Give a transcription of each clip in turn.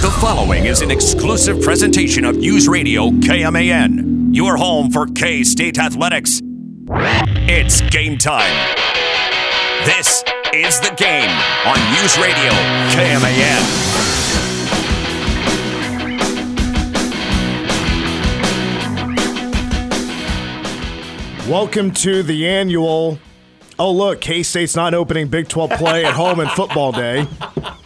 The following is an exclusive presentation of News Radio KMAN, your home for K State Athletics. It's game time. This is the game on News Radio KMAN. Welcome to the annual. Oh, look, K State's not opening Big 12 play at home in football day.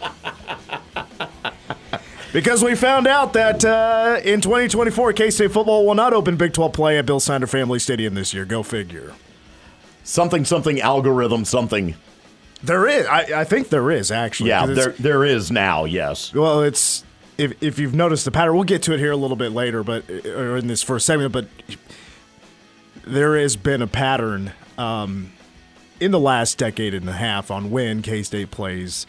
Because we found out that uh, in 2024, K State football will not open Big 12 play at Bill Snyder Family Stadium this year. Go figure. Something, something algorithm, something. There is. I, I think there is, actually. Yeah, there, there is now, yes. Well, it's if if you've noticed the pattern, we'll get to it here a little bit later, but or in this first segment, but there has been a pattern um, in the last decade and a half on when K State plays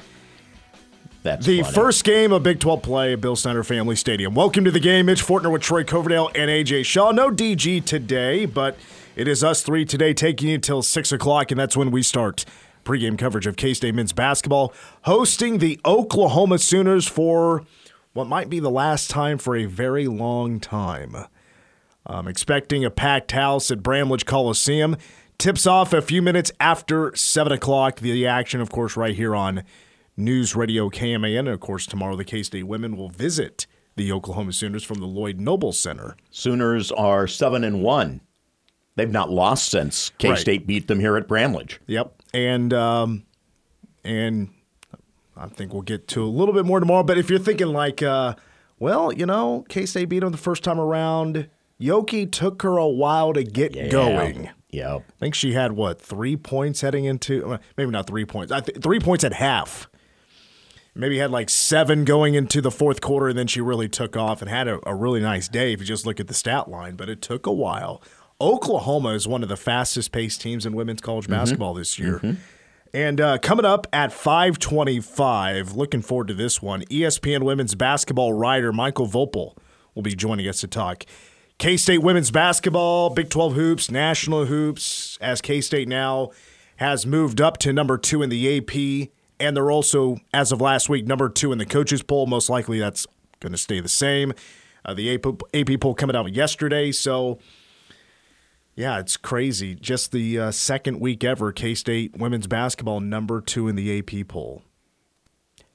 That's the funny. first game of Big 12 play at Bill Snyder Family Stadium. Welcome to the game. Mitch Fortner with Troy Coverdale and AJ Shaw. No DG today, but it is us three today taking you until 6 o'clock, and that's when we start pregame coverage of K State men's basketball, hosting the Oklahoma Sooners for what might be the last time for a very long time. I'm expecting a packed house at Bramlage Coliseum. Tips off a few minutes after 7 o'clock. The action, of course, right here on News Radio KMAN. And, of course, tomorrow the K State women will visit the Oklahoma Sooners from the Lloyd Noble Center. Sooners are 7 and 1. They've not lost since K Right. State beat them here at Bramlage. Yep. And, um, and I think we'll get to a little bit more tomorrow. But if you're thinking, like, uh, well, you know, K State beat them the first time around, Yoki took her a while to get going. Yeah. I think she had what three points heading into maybe not three points. I th- three points at half. Maybe had like seven going into the fourth quarter, and then she really took off and had a, a really nice day. If you just look at the stat line, but it took a while. Oklahoma is one of the fastest paced teams in women's college basketball this year. And uh, coming up at 525, looking forward to this one. ESPN women's basketball writer Michael Voepel will be joining us to talk K State women's basketball, Big 12 hoops, national hoops, as K State now has moved up to number two in the AP. And they're also, as of last week, number two in the coaches poll. Most likely that's going to stay the same. Uh, the AP, AP poll coming out yesterday. So, yeah, it's crazy. Just the uh, second week ever, K State women's basketball number two in the AP poll.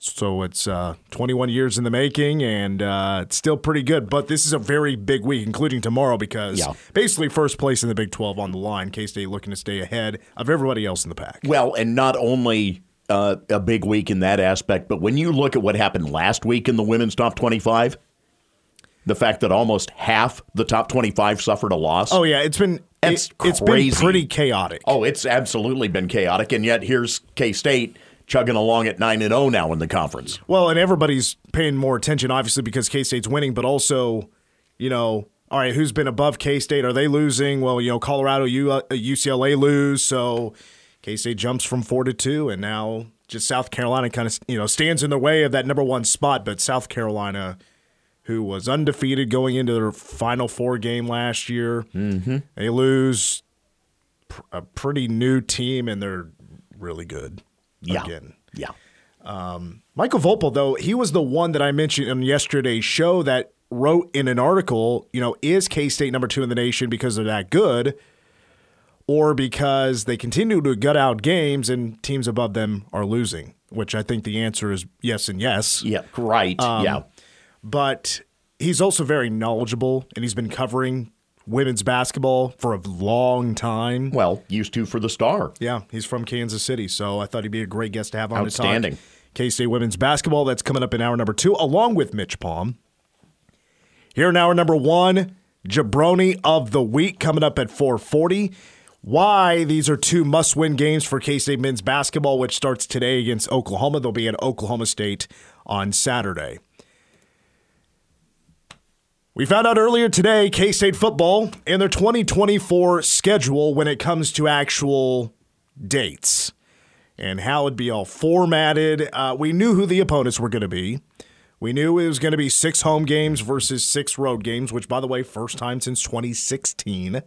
So it's uh, 21 years in the making, and uh, it's still pretty good. But this is a very big week, including tomorrow, because Yeah. basically first place in the Big 12 on the line. K State looking to stay ahead of everybody else in the pack. Well, and not only uh, a big week in that aspect, but when you look at what happened last week in the women's top 25, the fact that almost half the top 25 suffered a loss. Oh yeah, it's been It's it, has been pretty chaotic. Oh, it's absolutely been chaotic. And yet here's K State chugging along at 9 and 0 now in the conference. Well, and everybody's paying more attention, obviously, because K State's winning, but also, you know, all right, who's been above K State? Are they losing? Well, you know, Colorado, U- uh, UCLA lose, so K State jumps from four to two, and now just South Carolina kind of, you know, stands in the way of that number one spot. But South Carolina, who was undefeated going into their Final Four game last year, mm-hmm. they lose a pretty new team, and they're really good Yeah. again. Yeah. Michael Voepel, though, he was the one that I mentioned on yesterday's show that wrote in an article, you know, is K State number two in the nation because they're that good, or because they continue to gut out games and teams above them are losing? Which I think the answer is yes and yes. Yeah. Right. Um, yeah. But he's also very knowledgeable and he's been covering women's basketball for a long time. Well, used to for the star. Yeah, he's from Kansas City, so I thought he'd be a great guest to have on Outstanding. K State women's basketball. That's coming up in hour number two, along with Mitch Palm. Here in hour number one, Jabroni of the week coming up at 440. Why these are two must-win games for K State men's basketball, which starts today against Oklahoma. They'll be at Oklahoma State on Saturday. We found out earlier today K State football and their 2024 schedule when it comes to actual dates and how it'd be all formatted. Uh, we knew who the opponents were going to be. We knew it was going to be six home games versus six road games, which, by the way, first time since 2016.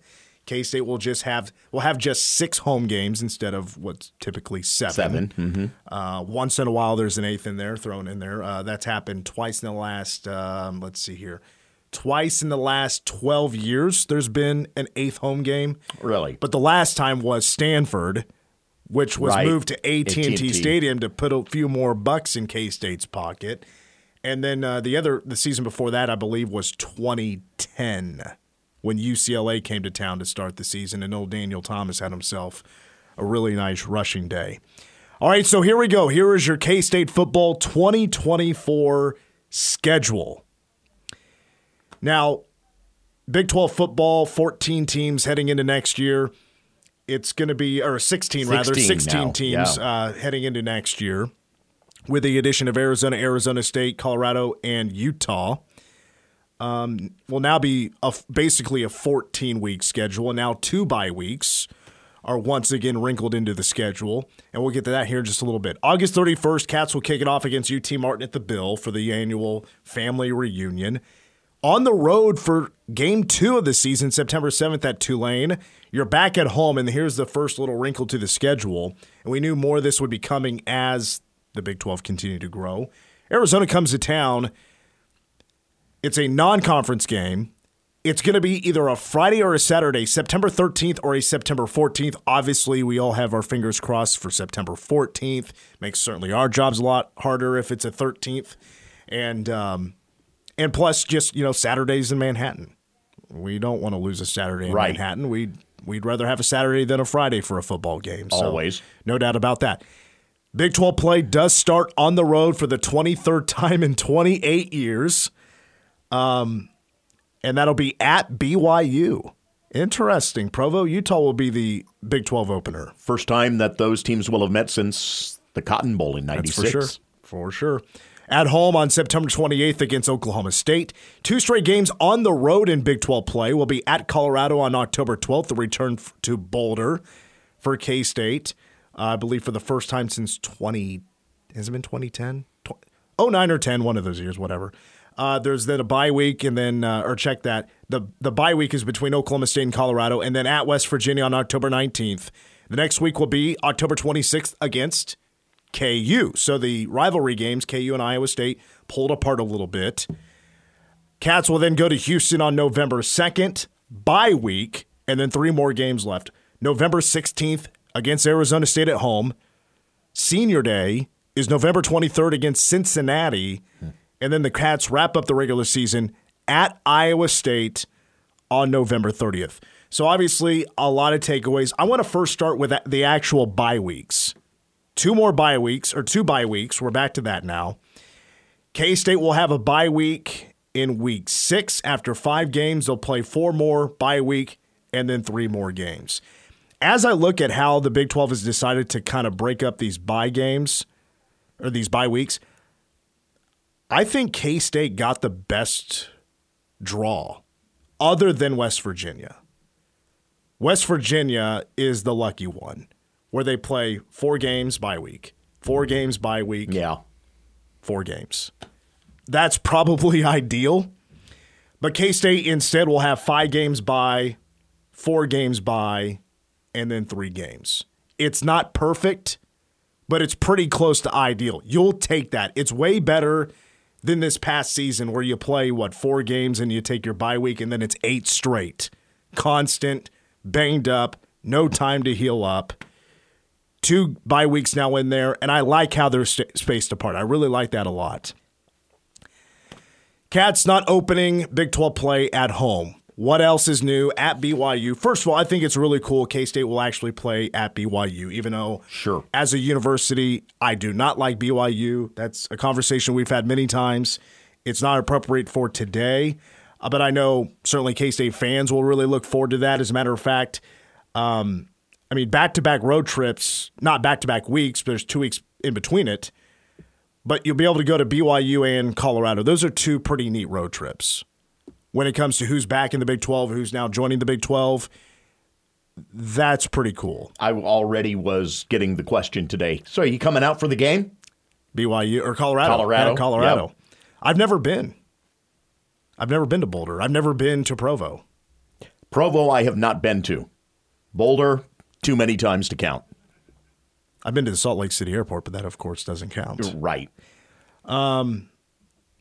K State will just have will have just six home games instead of what's typically seven. 7 Mm-hmm. Uh, once in a while, there's an eighth in there thrown in there. Uh, that's happened twice in the last. Um, let's see here, twice in the last twelve years. There's been an eighth home game. Really? But the last time was Stanford, which was Right. moved to AT and T AT&T. Stadium to put a few more bucks in K State's pocket. And then uh, the other, the season before that, I believe, was 2010 when UCLA came to town to start the season, and old Daniel Thomas had himself a really nice rushing day. All right, so here we go. Here is your K State football 2024 schedule. Now, Big 12 football, 14 teams heading into next year. It's going to be, or 16, rather, 16 16 now, teams yeah. uh, heading into next year with the addition of Arizona, Arizona State, Colorado, and Utah. Um, will now be a, basically a 14 week schedule, and now two bye weeks are once again wrinkled into the schedule, and we'll get to that here in just a little bit. August 31st, Cats will kick it off against UT Martin at the Bill for the annual family reunion. On the road for game two of the season, September 7th at Tulane. You're back at home, and here's the first little wrinkle to the schedule. And we knew more of this would be coming as the Big 12 continued to grow. Arizona comes to town. It's a non conference game. It's going to be either a Friday or a Saturday, September 13th or a September 14th. Obviously, we all have our fingers crossed for September 14th. Makes certainly our jobs a lot harder if it's a 13th. And um, and plus, just you know, Saturdays in Manhattan. We don't want to lose a Saturday in Right. Manhattan. We'd we'd rather have a Saturday than a Friday for a football game. So, Always. no doubt about that. Big 12 play does start on the road for the 23rd time in 28 years. Um, and that'll be at BYU. Interesting. Provo, Utah will be the Big 12 opener. First time that those teams will have met since the Cotton Bowl in That's '96. for sure. For sure. At home on September 28th against Oklahoma State. Two straight games on the road in Big 12 play will be at Colorado on October 12th, the return to Boulder for K State. I believe for the first time since 20, has it been 2010? Tw- 09 or 10, one of those years, whatever. Uh, there's then a bye week, and then, uh, or check that. The, the bye week is between Oklahoma State and Colorado, and then at West Virginia on October 19th. The next week will be October 26th against KU. So the rivalry games, KU and Iowa State, pulled apart a little bit. Cats will then go to Houston on November 2nd, bye week, and then three more games left. November 16th against Arizona State at home. Senior Day is November 23rd against Cincinnati. And then the Cats wrap up the regular season at Iowa State on November 30th. So obviously, a lot of takeaways. I want to first start with the actual bye weeks two more bye weeks or two bye weeks. We're back to that now. K State will have a bye week in week six. After five games, they'll play four more bye week and then three more games. As I look at how the Big 12 has decided to kind of break up these bye games or these bye weeks, I think K State got the best draw other than West Virginia. West Virginia is the lucky one where they play four games by week, four games by week, Yeah. four games. That's probably ideal. But K State instead will have five games by, four games by, and then three games. It's not perfect, but it's pretty close to ideal. You'll take that. It's way better than this past season where you play, what, four games and you take your bye week and then it's eight straight. Constant, banged up, no time to heal up two bye weeks now in there, and I like how they're st- spaced apart. I really like that a lot. Cats not opening Big 12 play at home. What else is new at BYU? First of all, I think it's really cool. K State will actually play at BYU, even though, Sure. as a university, I do not like BYU. That's a conversation we've had many times. It's not appropriate for today, uh, but I know certainly K State fans will really look forward to that. As a matter of fact, um, I mean, back to back road trips, not back to back weeks, but there's two weeks in between it. But you'll be able to go to BYU and Colorado. Those are two pretty neat road trips. When it comes to who's back in the Big 12, who's now joining the Big 12, that's pretty cool. I already was getting the question today. So are you coming out for the game? BYU or Colorado. Colorado, Colorado. yep. I've never been. I've never been to Boulder. I've never been to Provo. Provo, I have not been to. Boulder, too many times to count. I've been to the Salt Lake City Airport, but that, of course, doesn't count. Right. Um,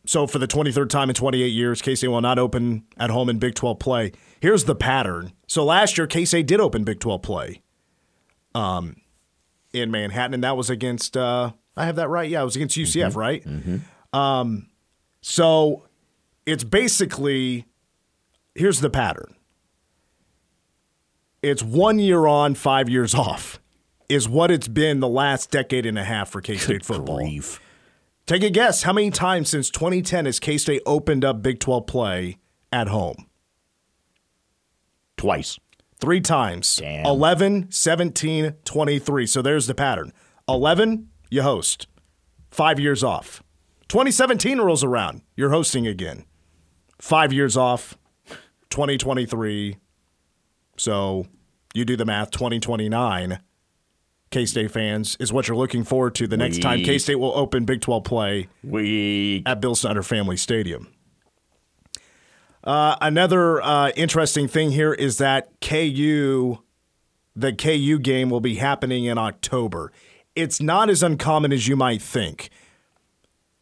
So, for the 23rd time in 28 years, K State will not open at home in Big 12 play. Here's the pattern. So, last year, K State did open Big 12 play um, in Manhattan, and that was against, uh, I have that right? Yeah, it was against UCF, right? Um, so, it's basically here's the pattern it's one year on, five years off, is what it's been the last decade and a half for K State football. Grief. Take a guess. How many times since 2010 has K State opened up Big 12 play at home? Twice. Three times. Damn. 11, 17, 23. So there's the pattern. 11, you host. Five years off. 2017 rolls around. You're hosting again. Five years off. 2023. So you do the math. 2029. K State fans is what you're looking forward to the next time K State will open Big 12 play We at Bill Snyder Family Stadium. Uh, another uh, interesting thing here is that KU, the KU game will be happening in October. It's not as uncommon as you might think.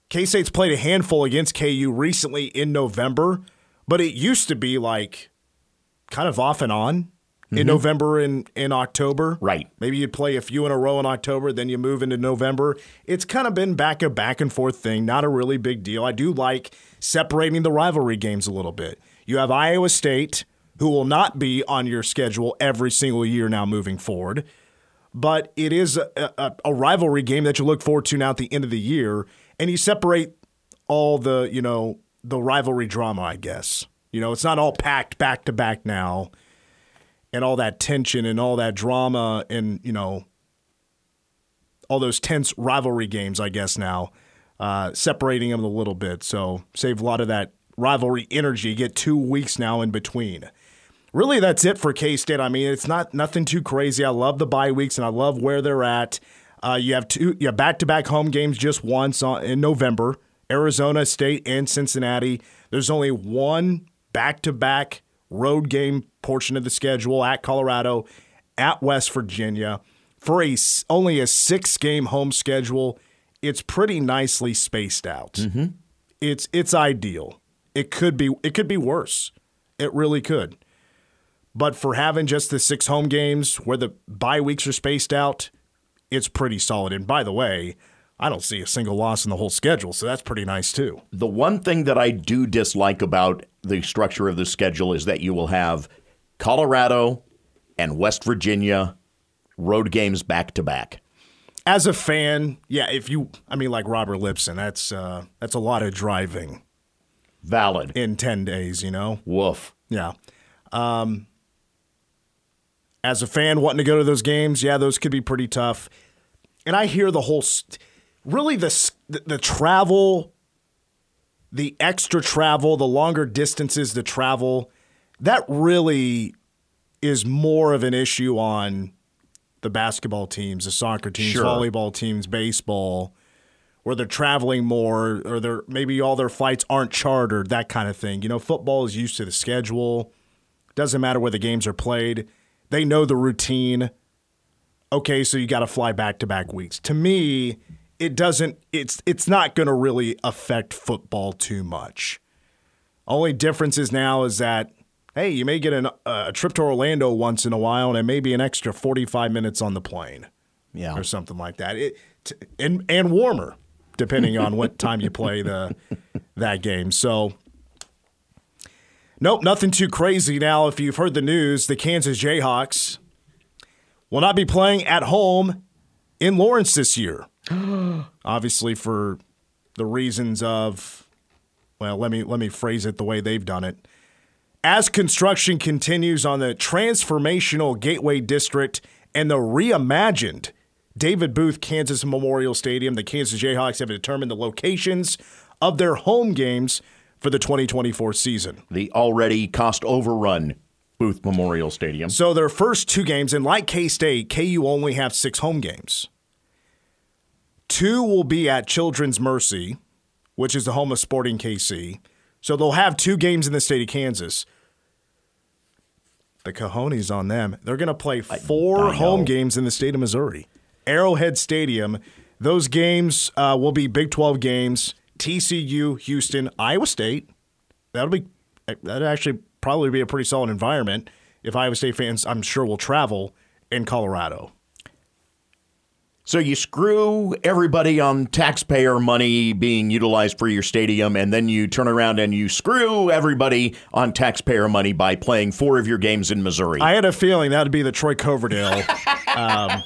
K State's played a handful against KU recently in November, but it used to be like kind of off and on in mm-hmm. November and in October. Right. Maybe you'd play a few in a row in October, then you move into November. It's kind of been back a back and forth thing, not a really big deal. I do like separating the rivalry games a little bit. You have Iowa State, who will not be on your schedule every single year now moving forward, but it is a, a, a rivalry game that you look forward to now at the end of the year, and you separate all the, you know, the rivalry drama, I guess. You know, it's not all packed back to back now and all that tension and all that drama and you know all those tense rivalry games i guess now uh, separating them a little bit. So save a lot of that rivalry energy. Get two weeks now in between. Really that's it for k-state. I mean it's not nothing too crazy. I love the bye weeks and i love where they're at. Uh, you have two you have back-to-back home games just once on, in november arizona state and cincinnati. There's only one back-to-back road game portion of the schedule at Colorado, at West Virginia. For a only a six game home schedule, it's pretty nicely spaced out. Mm-hmm. It's it's ideal. It could be it could be worse. It really could. But for having just the six home games where the bye weeks are spaced out, it's pretty solid. And by the way, I don't see a single loss in the whole schedule, so that's pretty nice too. The one thing that I do dislike about the structure of the schedule is that you will have Colorado and West Virginia road games back to back. as a fan, yeah, if you, I mean, like Robert Lipson, that's uh, that's a lot of driving Valid. in ten days, you know. Woof. Yeah. Um, as a fan wanting to go to those games, yeah, those could be pretty tough. And I hear the whole, st- really the the, the travel, the extra travel, the longer distances to travel, that really is more of an issue on the basketball teams, the soccer teams, Sure. volleyball teams, baseball, where they're traveling more, or they're maybe all their flights aren't chartered, that kind of thing. You know, football is used to the schedule. Doesn't matter where the games are played. They know the routine. Okay, so you got to fly back to back weeks. To me, it doesn't. It's it's not going to really affect football too much. Only difference is now is that hey, you may get an, uh, a trip to Orlando once in a while, and it may be an extra forty five minutes on the plane Yeah. or something like that. It t- and and warmer depending on what time you play the that game. So nope, nothing too crazy. Now, if you've heard the news, the Kansas Jayhawks will not be playing at home in Lawrence this year. Obviously, for the reasons of well, let me let me phrase it the way they've done it. As construction continues on the transformational Gateway District and the reimagined David Booth Kansas Memorial Stadium, the Kansas Jayhawks have determined the locations of their home games for the 2024 season. The already cost overrun Booth Memorial Stadium. So their first two games, and like K State, KU only have six home games. Two will be at Children's Mercy, which is the home of Sporting KC. So they'll have two games in the state of Kansas. the cojones on them. They're going to play four home games in the state of Missouri. Arrowhead Stadium. Those games uh, will be Big 12 games. TCU, Houston, Iowa State. That'll be that actually probably be a pretty solid environment if Iowa State fans, I'm sure, will travel in Colorado. So you screw everybody on taxpayer money being utilized for your stadium, and then you turn around and you screw everybody on taxpayer money by playing four of your games in Missouri. I had a feeling that would be the Troy Coverdale um,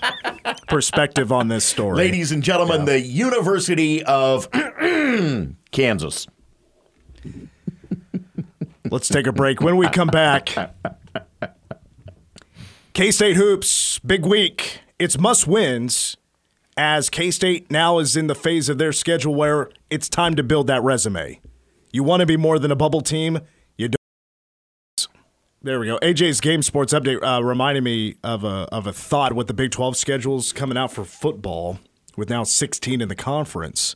perspective on this story. Ladies and gentlemen, yeah. the University of Kansas. Let's take a break. When we come back, K State Hoops, big week. It's must wins as K State now is in the phase of their schedule where it's time to build that resume. You want to be more than a bubble team. You don't. There we go. AJ's Game Sports update uh, reminded me of a of a thought with the Big 12 schedules coming out for football, with now 16 in the conference.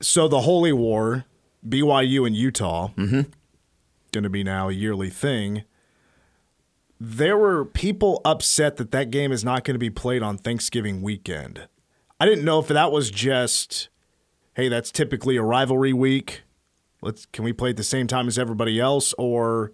So the Holy War, BYU and Utah, mm-hmm. going to be now a yearly thing. There were people upset that that game is not going to be played on Thanksgiving weekend. I didn't know if that was just, hey, that's typically a rivalry week. Let's can we play at the same time as everybody else, or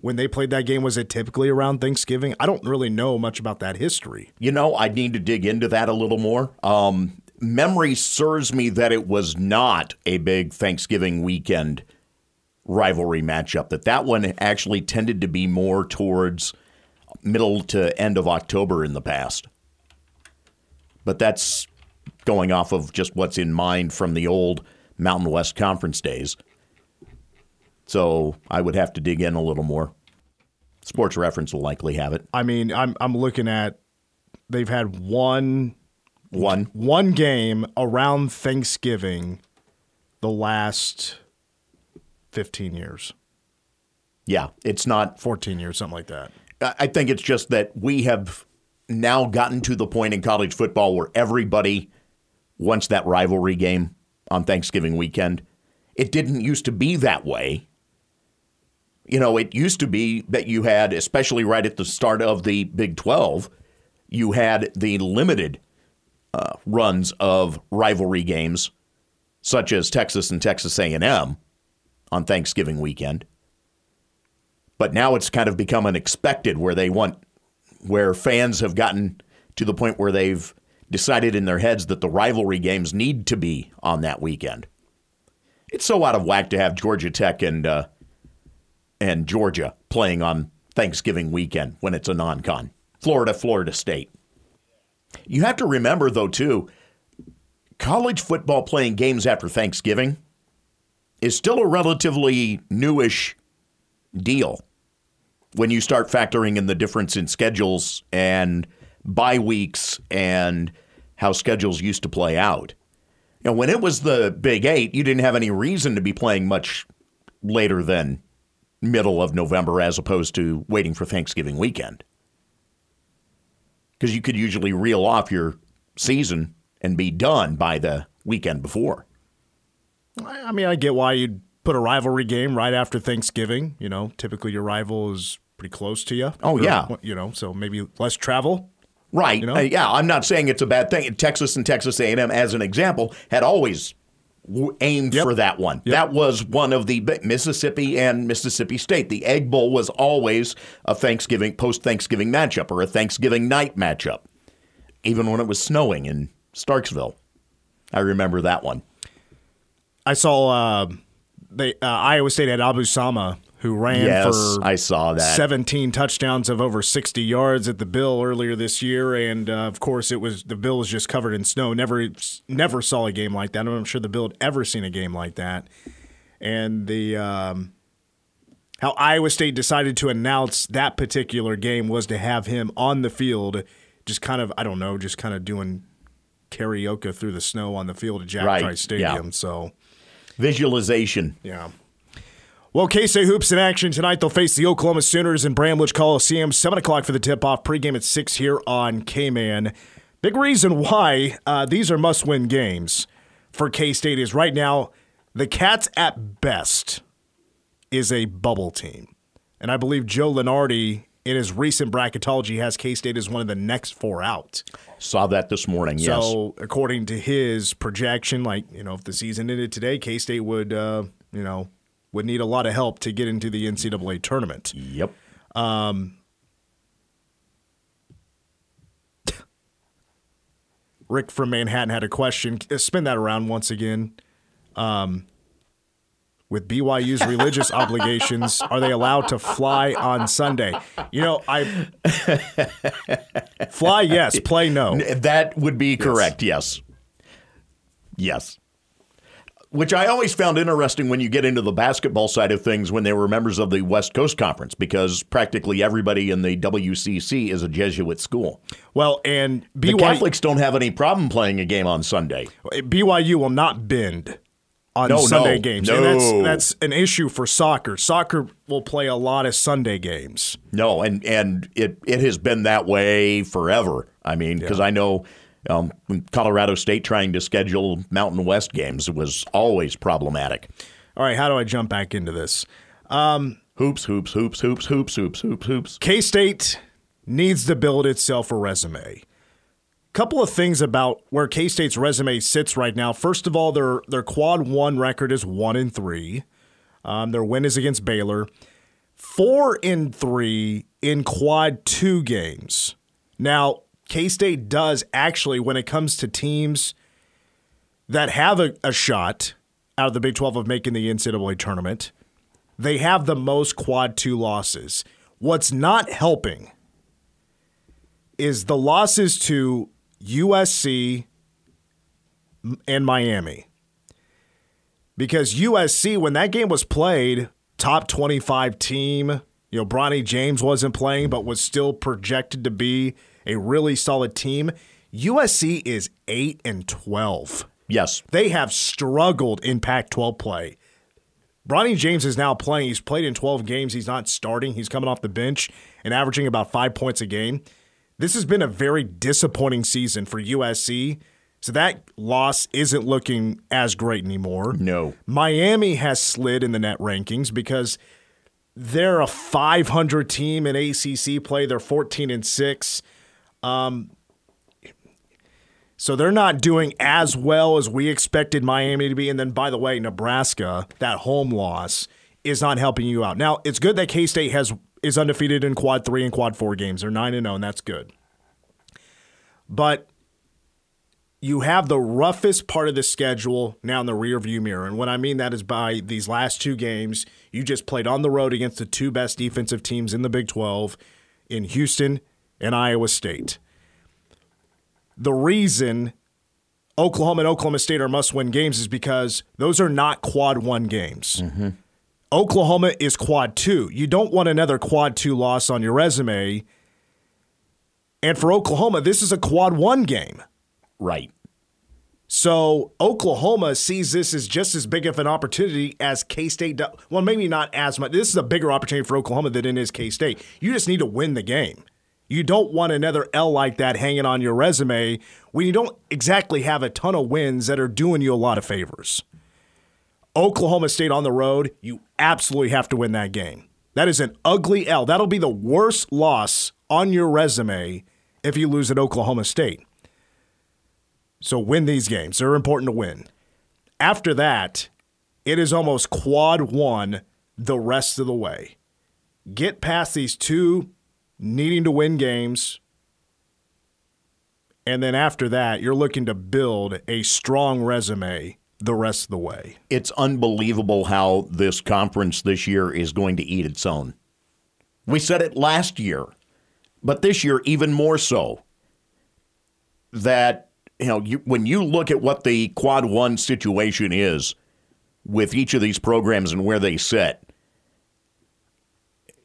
when they played that game, was it typically around Thanksgiving? I don't really know much about that history. You know, I need to dig into that a little more. Um, memory serves me that it was not a big Thanksgiving weekend rivalry matchup. That that one actually tended to be more towards middle to end of October in the past. But that's going off of just what's in mind from the old Mountain West Conference days. So I would have to dig in a little more. Sports Reference will likely have it. I mean, I'm I'm looking at they've had one one. One game around Thanksgiving the last 15 years. Yeah, it's not 14 years, something like that. I think it's just that we have now gotten to the point in college football where everybody wants that rivalry game on Thanksgiving weekend. It didn't used to be that way. You know, it used to be that you had, especially right at the start of the Big 12, you had the limited uh, runs of rivalry games, such as Texas and Texas A&M on Thanksgiving weekend. But now it's kind of become unexpected where they want, where fans have gotten to the point where they've decided in their heads that the rivalry games need to be on that weekend. It's so out of whack to have Georgia Tech and uh, and Georgia playing on Thanksgiving weekend when it's a non-con. Florida, Florida State. You have to remember, though, too, college football playing games after Thanksgiving is still a relatively newish deal when you start factoring in the difference in schedules and bye weeks and how schedules used to play out. You know, when it was the Big Eight, you didn't have any reason to be playing much later than middle of November as opposed to waiting for Thanksgiving weekend because you could usually reel off your season and be done by the weekend before. I mean, I get why you'd put a rivalry game right after Thanksgiving. You know, typically your rival is pretty close to you. Oh, or, yeah. You know, so maybe less travel. Right. You know? uh, yeah, I'm not saying it's a bad thing. Texas and Texas A&M, as an example, had always aimed yep. for that one. Yep. That was one of the Mississippi and Mississippi State. The Egg Bowl was always a Thanksgiving post Thanksgiving matchup or a Thanksgiving night matchup, even when it was snowing in Starkville, I remember that one. I saw uh, they uh, Iowa State had Abu Sama who ran yes, for I saw that 17 touchdowns of over 60 yards at the Bill earlier this year, and uh, of course it was the Bill was just covered in snow. Never never saw a game like that. I'm sure the Bill had ever seen a game like that. And the um, how Iowa State decided to announce that particular game was to have him on the field, just kind of I don't know, just kind of doing karaoke through the snow on the field at Jack Right, Trice Stadium. yeah. So Visualization. yeah. Well, K-State hoops in action tonight. They'll face the Oklahoma Sooners in Bramlage Coliseum. Seven o'clock for the tip-off. Pregame at six here on KMAN. Big reason why uh, these are must-win games for K-State is right now the Cats at best is a bubble team, and I believe Joe Lunardi in his recent bracketology has K-State as one of the next four out. Saw that this morning. Yes. So, according to his projection, like you know, if the season ended today, K State would, uh, you know, would need a lot of help to get into the NCAA tournament. Yep. Rick from Manhattan had a question. Spin that around once again. Um, with BYU's religious obligations, are they allowed to fly on Sunday? You know, I fly yes, play no. That would be correct. Yes. Yes. Which I always found interesting when you get into the basketball side of things when they were members of the West Coast Conference, because practically everybody in the WCC is a Jesuit school. Well, and The Catholics don't have any problem playing a game on Sunday. BYU will not bend on No, Sunday no, games. no. And that's that's an issue for soccer. Soccer will play a lot of Sunday games. No, and and it it has been that way forever. I mean, because I know um, Colorado State trying to schedule Mountain West games was always problematic. All right, how do I jump back into this? Hoops, hoops, hoops, hoops, hoops, hoops, hoops, hoops. K State needs to build itself a resume. Couple of things about where K State's resume sits right now. First of all, their their quad one record is one in three. Um, their win is against Baylor. Four in three in quad two games. Now, K State does actually, when it comes to teams that have a, a shot out of the Big 12 of making the NCAA tournament, they have the most quad two losses. What's not helping is the losses to USC and Miami. Because USC, when that game was played, top 25 team, you know, Bronny James wasn't playing, but was still projected to be a really solid team. USC is 8 and 12. Yes, They have struggled in Pac 12 play. Bronny James is now playing. He's played in 12 games. He's not starting. He's coming off the bench and averaging about five points a game. This has been a very disappointing season for USC. So that loss isn't looking as great anymore. No. Miami has slid in the net rankings because they're a 500 team in ACC play. They're 14 and 6. Um, so they're not doing as well as we expected Miami to be. And then, by the way, Nebraska, that home loss, is not helping you out. Now, it's good that K State has is undefeated in quad three and quad four games. They're nine and zero, and that's good. But you have the roughest part of the schedule now in the rearview mirror. And what I mean that is by these last two games, you just played on the road against the two best defensive teams in the Big 12 in Houston and Iowa State the reason Oklahoma and Oklahoma State are must win games is because those are not quad one games. Mm-hmm. Oklahoma is quad two. You don't want another quad two loss on your resume. And for Oklahoma, this is a quad one game. right. So Oklahoma sees this as just as big of an opportunity as K State. Well, maybe not as much. This is a bigger opportunity for Oklahoma than it is K State. You just need to win the game. You don't want another L like that hanging on your resume when you don't exactly have a ton of wins that are doing you a lot of favors. Oklahoma State on the road, you absolutely have to win that game. That is an ugly L. That'll be the worst loss on your resume if you lose at Oklahoma State. So win these games. They're important to win. After that, it is almost quad one the rest of the way. Get past these two needing to win games. And then after that, you're looking to build a strong resume the rest of the way. It's unbelievable how this conference this year is going to eat its own. We said it last year, but this year even more so. That you know, you, when you look at what the quad one situation is with each of these programs and where they sit,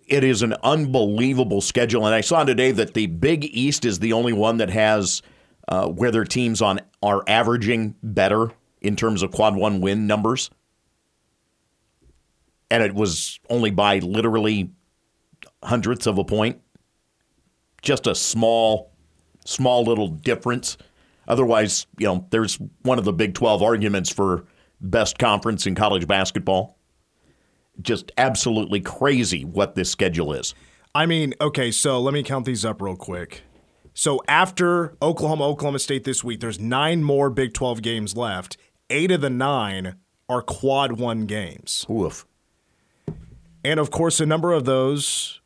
it is an unbelievable schedule. And I saw today that the Big East is the only one that has uh, where their teams on are averaging better in terms of quad one win numbers. And it was only by literally hundredths of a point. Just a small, small little difference. Otherwise, you know, there's one of the Big 12 arguments for best conference in college basketball. Just absolutely crazy what this schedule is. I mean, okay, so let me count these up real quick. So after Oklahoma, Oklahoma State this week, there's nine more Big 12 games left. Eight of the nine are quad one games. Oof. And of course, a number of those,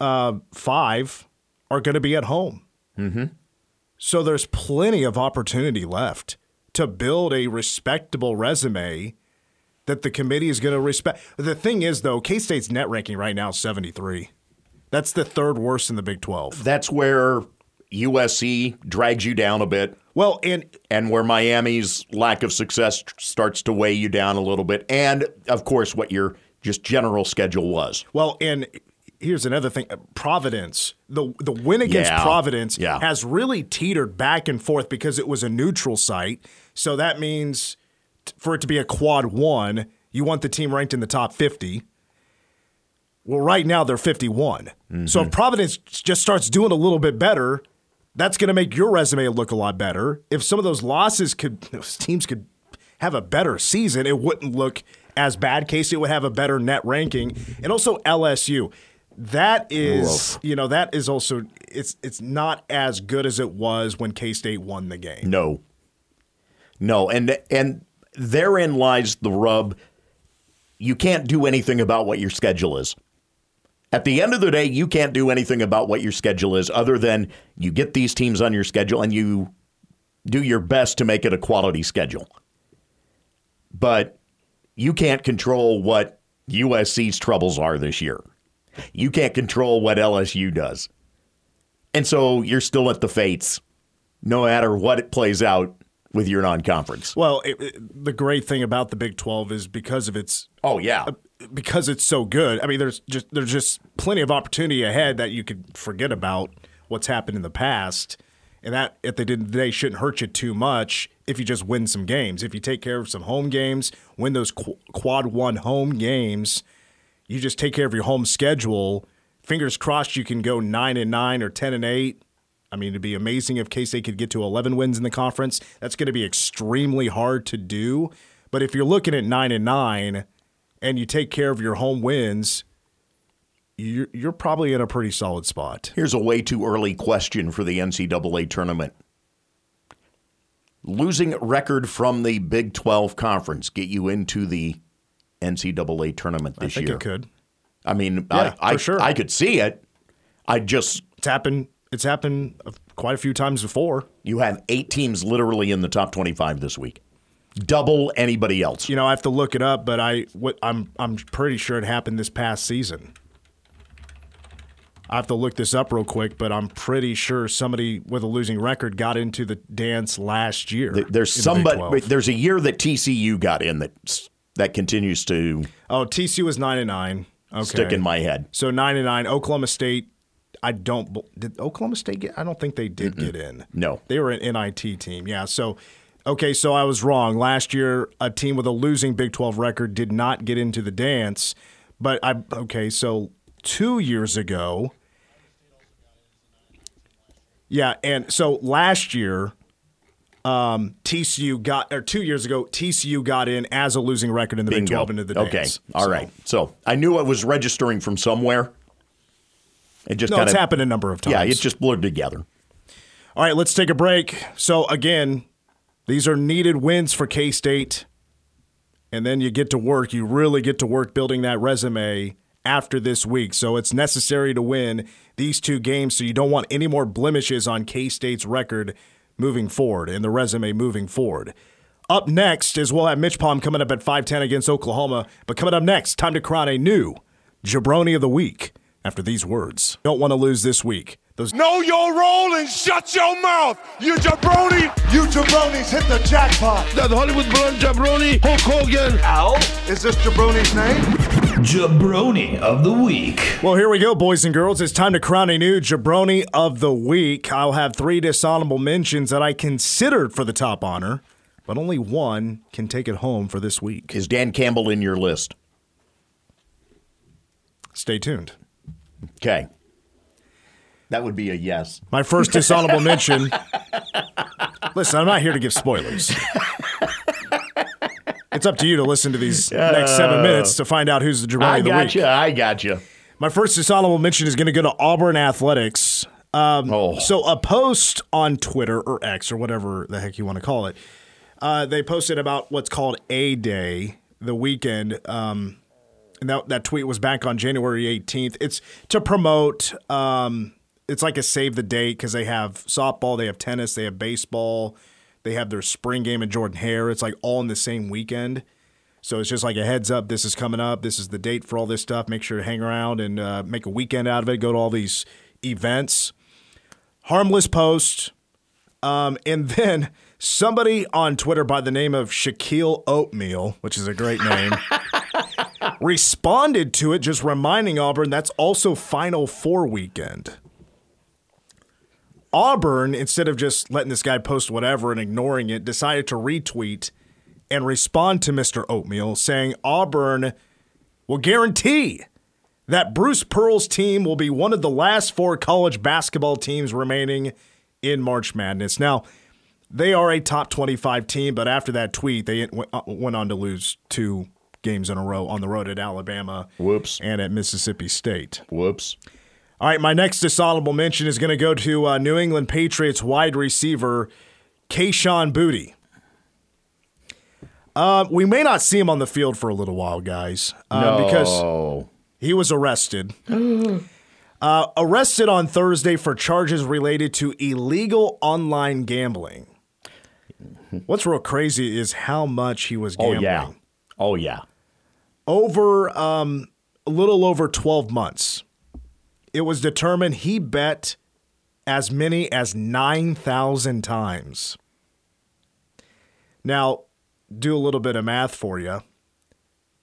uh, five, are going to be at home. Mm-hmm. So there's plenty of opportunity left to build a respectable resume that the committee is going to respect. The thing is, though, K State's net ranking right now is 73. That's the third worst in the Big 12. That's where USC drags you down a bit. Well, and and where Miami's lack of success starts to weigh you down a little bit. And of course, what your just general schedule was. Well, and here's another thing: uh, Providence, the the win against Yeah. Providence Yeah. has really teetered back and forth because it was a neutral site. So that means for it to be a quad one, you want the team ranked in the top fifty. Well, right now they're 51. So if mm-hmm. Providence just starts doing a little bit better, that's going to make your resume look a lot better. If some of those losses could, those teams could have a better season, it wouldn't look as bad. Casey would have a better net ranking, and also LSU. That is, you know, that is also it's it's not as good as it was when K State won the game. No. No, and and therein lies the rub. You can't do anything about what your schedule is. At the end of the day, you can't do anything about what your schedule is other than you get these teams on your schedule and you do your best to make it a quality schedule. But you can't control what USC's troubles are this year. You can't control what LSU does. And so you're still at the fates, no matter what it plays out with your non conference. Well, it, it- the great thing about the Big 12 is because of its Oh, yeah. Uh, because it's so good. I mean, there's just there's just plenty of opportunity ahead that you could forget about what's happened in the past, and that if they didn't they shouldn't hurt you too much if you just win some games. If you take care of some home games, win those qu- quad one home games, you just take care of your home schedule. Fingers crossed, you can go nine and nine or ten and eight. I mean, it'd be amazing if K State could get to 11 wins in the conference. That's going to be extremely hard to do. But if you're looking at nine and nine, and you take care of your home wins, you're, you're probably in a pretty solid spot. Here's a way too early question for the NCAA tournament. Losing record from the Big 12 conference get you into the NCAA tournament this year. I think year. it could. I mean, Yeah, I, I, for sure. I could see it. I just, It's happened. It's happened quite a few times before. you have eight teams literally in the top 25 this week, double anybody else. You know, I have to look it up, but I what I'm I'm pretty sure it happened this past season. I have to look this up real quick, but I'm pretty sure somebody with a losing record got into the dance last year. There's in the somebody. There's a year that TCU got in that that continues to Oh, TCU was nine and nine. Okay. stick in my head. So nine and nine. Oklahoma State. I don't. Did Oklahoma State get? I don't think they did get in. No. they were an NIT team. Yeah. So, okay. So I was wrong. Last year, a team with a losing Big Twelve record did not get into the dance. But I okay. So two years ago. Yeah, and so last year, um, TCU got or two years ago, TCU got in as a losing record in the Big Twelve into the okay. dance. All So- right. So I knew I was registering from somewhere. It just No, kind it's happened a number of times. Yeah, it just blurred together. All right, let's take a break. So, again, these are needed wins for K State. And then you get to work. You really get to work building that resume after this week. So, it's necessary to win these two games. So, you don't want any more blemishes on K State's record moving forward and the resume moving forward. Up next is we'll have Mitch Palm coming up at 510 against Oklahoma. But coming up next, time to crown a new Jabroni of the Week after these words. Don't want to lose this week. Those Know your role and shut your mouth, you jabroni. You jabronis hit the jackpot. That Hollywood blonde jabroni, Hulk Hogan. Ow! Is this jabroni's name? Jabroni of the Week. Well, here we go, boys and girls. It's time to crown a new Jabroni of the Week. I'll have three dishonorable mentions that I considered for the top honor, but only one can take it home for this week. Is Dan Campbell in your list? Stay tuned. Okay. That would be a yes. My first dishonorable mention. Listen, I'm not here to give spoilers. It's up to you to listen to these next seven minutes to find out who's the Jabroni of the got week. you. I got you. My first dishonorable mention is going to go to Auburn Athletics. Um, Oh. So, a post on Twitter or X or whatever the heck you want to call it, uh, they posted about what's called A Day, the weekend. Um, and that, that tweet was back on January 18th. It's to promote, um, it's like a save the date because they have softball, they have tennis, they have baseball, they have their spring game in Jordan Hare. It's like all in the same weekend. So it's just like a heads up. This is coming up. This is the date for all this stuff. Make sure to hang around and uh, make a weekend out of it. Go to all these events. Harmless post. Um, and then somebody on Twitter by the name of Shaquille Oatmeal, which is a great name, responded to it, just reminding Auburn that's also Final Four weekend. Auburn, instead of just letting this guy post whatever and ignoring it, decided to retweet and respond to Mr. Oatmeal, saying Auburn will guarantee that Bruce Pearl's team will be one of the last four college basketball teams remaining in March Madness. Now, they are a top 25 team, but after that tweet, they went on to lose two games in a row on the road at Alabama Whoops. and at Mississippi State. Whoops. All right, my next dishonorable mention is going to go to uh, New England Patriots wide receiver Kayshon Boutte. Uh, we may not see him on the field for a little while, guys, uh, because Oh. he was arrested. uh, arrested on Thursday for charges related to illegal online gambling. What's real crazy is how much he was gambling. Oh yeah. Oh yeah. Over um, a little over 12 months, it was determined he bet as many as 9,000 times. Now, do a little bit of math for you.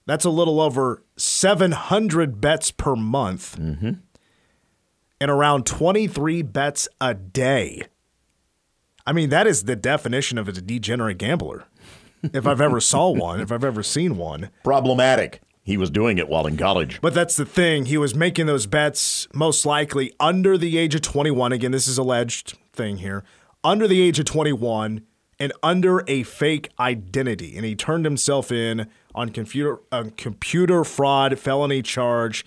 That's a little over 700 bets per month and around 23 bets a day. I mean, that is the definition of a degenerate gambler. If I've ever saw one, if I've ever seen one. Problematic. He was doing it while in college. But that's the thing. He was making those bets most likely under the age of 21. Again, this is alleged thing here. Under the age of 21 and under a fake identity. And he turned himself in on computer on computer fraud felony charge.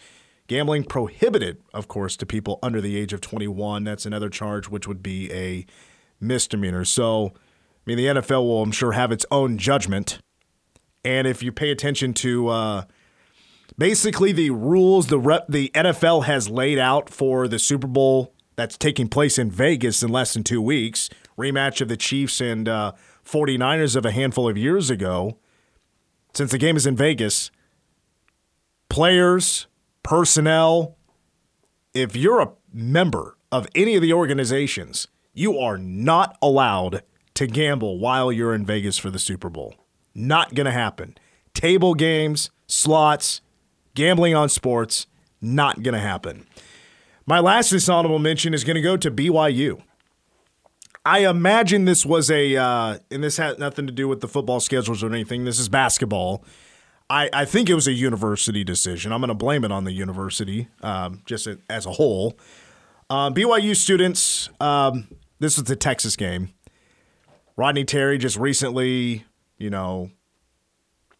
Gambling prohibited, of course, to people under the age of 21. That's another charge which would be a misdemeanor. So, mean, the NFL will, I'm sure, have its own judgment. And if you pay attention to uh, basically the rules the rep, the NFL has laid out for the Super Bowl that's taking place in Vegas in less than two weeks, rematch of the Chiefs and uh, 49ers of a handful of years ago. Since the game is in Vegas, players, personnel, if you're a member of any of the organizations, you are not allowed to gamble while you're in Vegas for the Super Bowl. Not going to happen. Table games, slots, gambling on sports, not going to happen. My last dishonorable mention is going to go to BYU. I imagine this was a, uh, and this had nothing to do with the football schedules or anything. This is basketball. I, I think it was a university decision. I'm going to blame it on the university, um, just as a whole. Um, BYU students, um, this was the Texas game. Rodney Terry just recently, you know,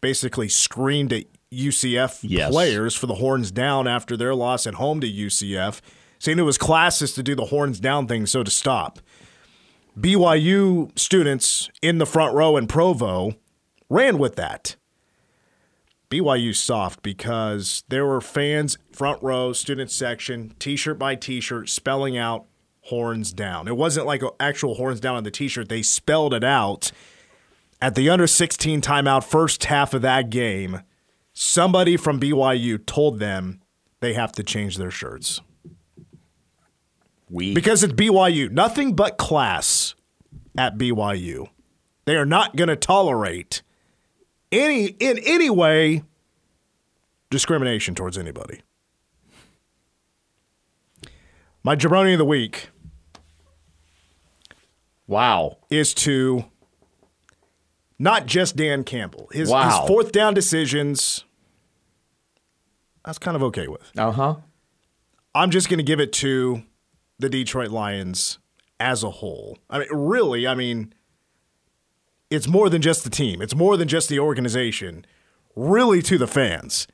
basically screamed at UCF Yes. players for the horns down after their loss at home to UCF, saying it was classist to do the horns down thing, so to stop. BYU students in the front row in Provo ran with that. BYU soft because there were fans front row, student section, t-shirt by t-shirt spelling out horns down. It wasn't like actual horns down on the t-shirt. They spelled it out at the under 16 timeout first half of that game. Somebody from BYU told them they have to change their shirts We because it's BYU. Nothing but class at BYU. They are not going to tolerate any in any way discrimination towards anybody. My jabroni of the week Wow. is to not just Dan Campbell. His, Wow. his fourth down decisions, I was kind of okay with. Uh huh. I'm just going to give it to the Detroit Lions as a whole. I mean, really, I mean, it's more than just the team, it's more than just the organization, really, to the fans.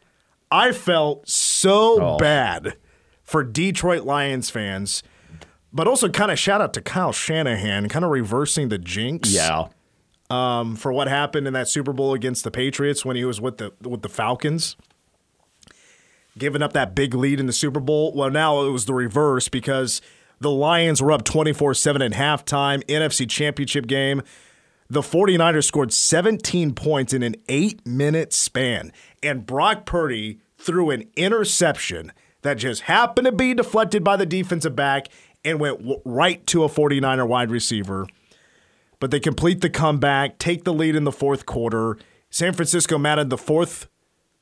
I felt so Oh. bad for Detroit Lions fans, but also kind of shout out to Kyle Shanahan, kind of reversing the jinx Yeah. um, for what happened in that Super Bowl against the Patriots when he was with the with the Falcons, giving up that big lead in the Super Bowl. Well, now it was the reverse because the Lions were up 24-7 at halftime, NFC Championship game. The 49ers scored 17 points in an 8-minute span, and Brock Purdy threw an interception that just happened to be deflected by the defensive back and went right to a 49er wide receiver but they complete the comeback, take the lead in the fourth quarter. San Francisco mounted the fourth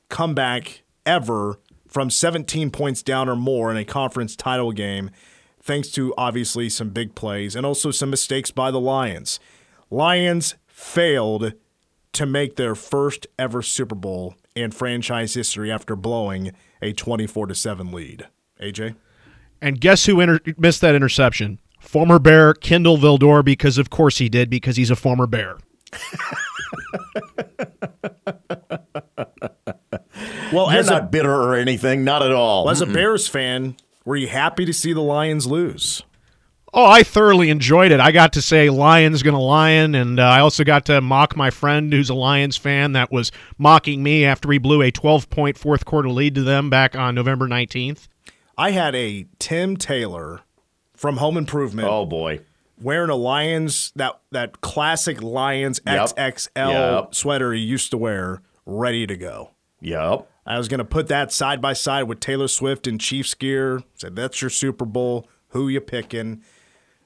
comeback ever from 17 points down or more in a conference title game, thanks to obviously some big plays and also some mistakes by the Lions. Lions failed to make their first ever Super Bowl in franchise history after blowing a 24 to 7 lead. AJ? And guess who inter- missed that interception? Former Bear Kindle Vildor, because of course he did, because he's a former Bear. Well, You're as a, not bitter or anything. Not at all. as a Bears fan, were you happy to see the Lions lose? Oh, I thoroughly enjoyed it. I got to say Lions gonna lion, and uh, I also got to mock my friend who's a Lions fan that was mocking me after we blew a 12 point fourth quarter lead to them back on November 19th. I had a Tim Taylor from Home Improvement oh boy. wearing a Lions that that classic Lions Yep. XXL Yep. sweater he used to wear, ready to go. Yep. I was going to put that side by side with Taylor Swift in Chiefs gear. Said that's your Super Bowl. Who you picking?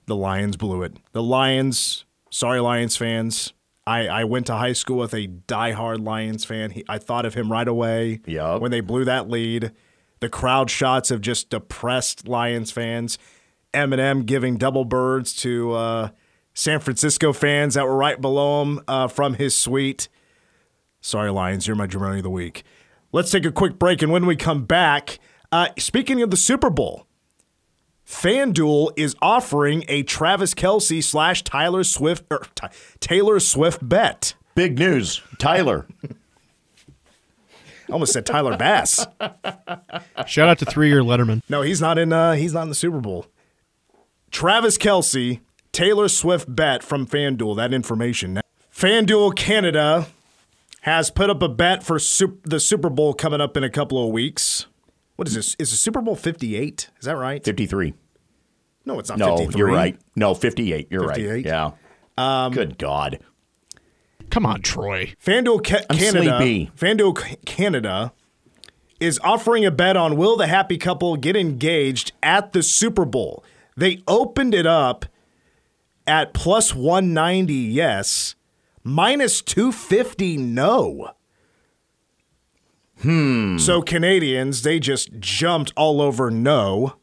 The Lions blew it. The Lions. Sorry, Lions fans. I, I went to high school with a diehard Lions fan. He, I thought of him right away. Yup. When they blew that lead, the crowd shots of just depressed Lions fans. Eminem giving double birds to uh, San Francisco fans that were right below him uh, from his suite. Sorry, Lions, you're my Jabroni of the week. Let's take a quick break, and when we come back, uh, speaking of the Super Bowl, FanDuel is offering a Travis Kelce slash Tyler Swift or Ty- Taylor Swift bet. Big news. Tyler. I almost said Tyler Bass. Shout out to three year Letterman. No, he's not in. Uh, he's not in the Super Bowl. Travis Kelce, Taylor Swift bet from FanDuel. That information. FanDuel Canada has put up a bet for sup- the Super Bowl coming up in a couple of weeks. What is this? Is the Super Bowl fifty eight? Is that right? 53. No, it's not. No, 53. you're right. No, 58. You're 58? right. Yeah. Um, Good God. Come on, Troy. FanDuel Ca- Canada. sleepy. FanDuel C- Canada is offering a bet on will the happy couple get engaged at the Super Bowl. They opened it up at plus 190 yes, minus 250 no. Hmm. So Canadians, they just jumped all over no.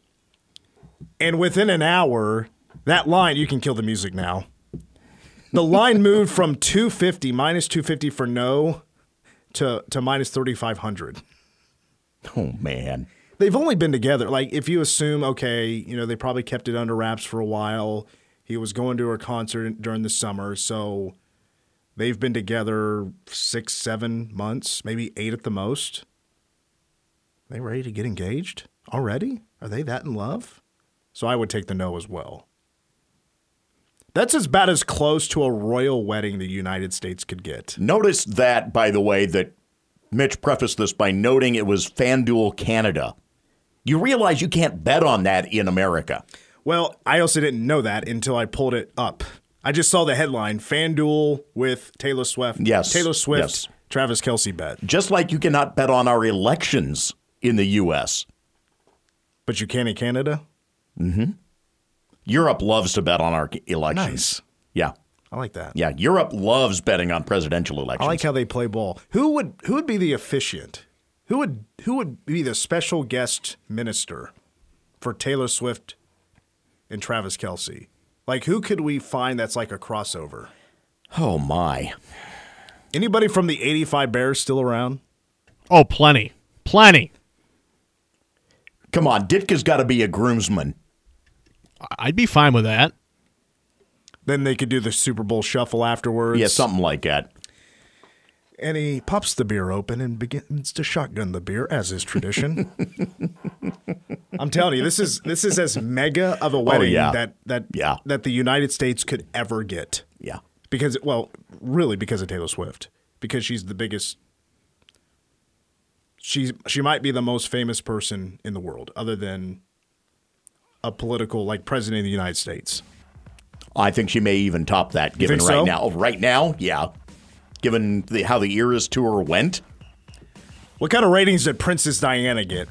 And within an hour, that line, you can kill the music now. The line moved from 250 minus 250 for no to to minus 3500. Oh, man. They've only been together like if you assume okay, you know, they probably kept it under wraps for a while. He was going to a concert during the summer, so they've been together 6 7 months, maybe 8 at the most. They ready to get engaged already? Are they that in love? So I would take the no as well. That's as bad as close to a royal wedding the United States could get. Notice that, by the way, that Mitch prefaced this by noting it was FanDuel Canada. You realize you can't bet on that in America. Well, I also didn't know that until I pulled it up. I just saw the headline FanDuel with Taylor Swift. Yes, Taylor Swift, yes. Travis Kelce bet. Just like you cannot bet on our elections in the U.S. But you can in Canada? Mm-hmm. Europe loves to bet on our elections. Nice. Yeah. I like that. Yeah. Europe loves betting on presidential elections. I elections. like how they play ball. Who would who would be the officiant? Who would who would be the special guest minister for Taylor Swift and Travis Kelce? Like, who could we find that's like a crossover? Oh my! Anybody from the '85 Bears still around? Oh, plenty, plenty. Come on, Ditka's got to be a groomsman. I'd be fine with that. Then they could do the Super Bowl shuffle afterwards. Yeah, something like that. And he pops the beer open and begins to shotgun the beer, as is tradition. I'm telling you, this is this is as mega of a oh, wedding Oh, yeah. that that Yeah. that the United States could ever get. Yeah. Because well, really because of Taylor Swift. Because she's the biggest she's she might be the most famous person in the world, other than a political like president of the United States. I think she may even top that. Given right so? now, right now, yeah. Given the, how the Eras tour went, What kind of ratings did Princess Diana get?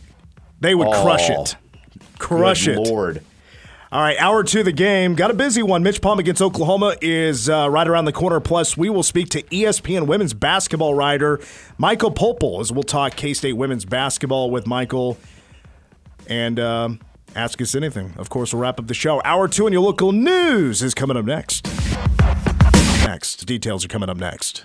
They would crush Oh, it. Crush it. Lord. All right, hour two of the game. Got a busy one. Mitch Palm against Oklahoma is uh, right around the corner. Plus, we will speak to ESPN women's basketball writer Michael Voepel as we'll talk K State women's basketball with Michael and um, ask us anything. Of course, we'll wrap up the show. Hour two and your local news is coming up next. Next. Details are coming up next.